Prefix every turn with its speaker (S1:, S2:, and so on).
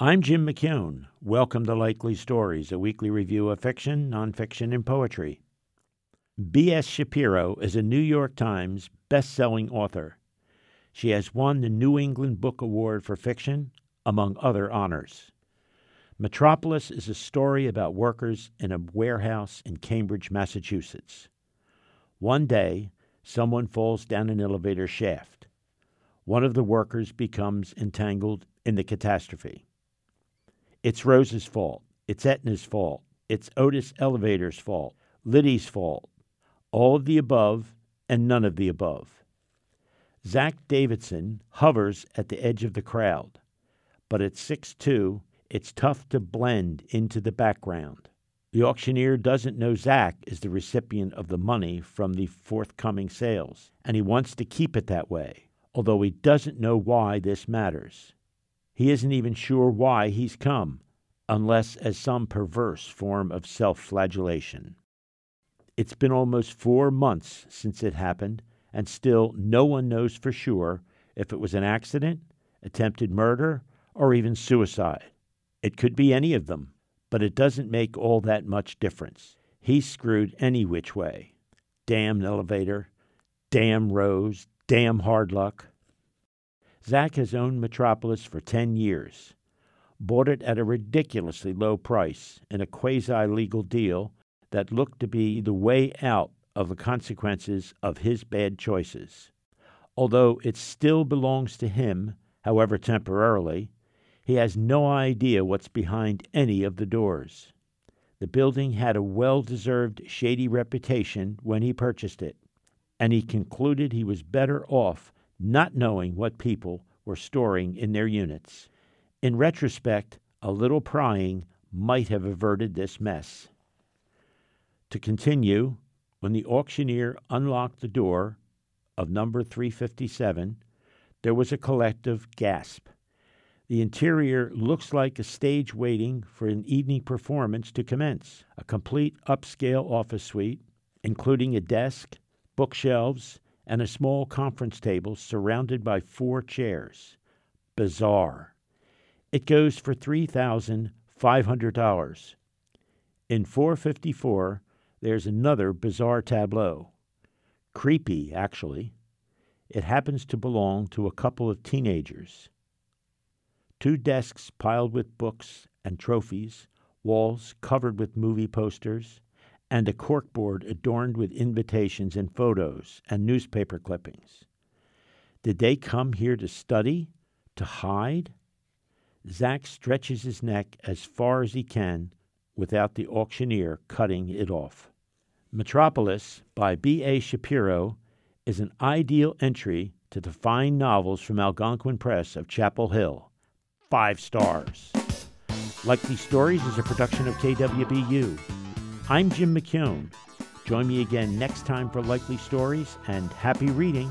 S1: I'm Jim McKeown. Welcome to Likely Stories, a weekly review of fiction, nonfiction, and poetry. B.A. Shapiro is a New York Times best-selling author. She has won the New England Book Award for Fiction, among other honors. Metropolis is a story about workers in a warehouse in Cambridge, Massachusetts. One day, someone falls down an elevator shaft. One of the workers becomes entangled in the catastrophe. It's Rose's fault. It's Etna's fault. It's Otis Elevator's fault. Liddy's fault. All of the above and none of the above. Zach Davidson hovers at the edge of the crowd, but at 6'2, it's tough to blend into the background. The auctioneer doesn't know Zach is the recipient of the money from the forthcoming sales, and he wants to keep it that way, although he doesn't know why this matters. He isn't even sure why he's come, unless as some perverse form of self flagellation. It's been almost four months since it happened, and still no one knows for sure if it was an accident, attempted murder, or even suicide. It could be any of them, but it doesn't make all that much difference. He's screwed any which way. Damn elevator, damn Rose, damn hard luck. Zach has owned Metropolis for 10 years, bought it at a ridiculously low price in a quasi legal deal that looked to be the way out of the consequences of his bad choices. Although it still belongs to him, however temporarily, he has no idea what's behind any of the doors. The building had a well deserved shady reputation when he purchased it, and he concluded he was better off not knowing what people were storing in their units. In retrospect, a little prying might have averted this mess. To continue, when the auctioneer unlocked the door of number 357, there was a collective gasp. The interior looks like a stage waiting for an evening performance to commence. A complete upscale office suite, including a desk, bookshelves, and a small conference table surrounded by four chairs. Bizarre. It goes for $3,500. In 454, there's another bizarre tableau. Creepy, actually. It happens to belong to a couple of teenagers. Two desks piled with books and trophies, walls covered with movie posters, and a corkboard adorned with invitations and photos and newspaper clippings. Did they come here to study? To hide? Zach stretches his neck as far as he can without the auctioneer cutting it off. Metropolis by B.A. Shapiro is an ideal entry to the fine novels from Algonquin Press of Chapel Hill. Five stars. Likely Stories is a production of KWBU. I'm Jim McKeown. Join me again next time for Likely Stories and happy reading.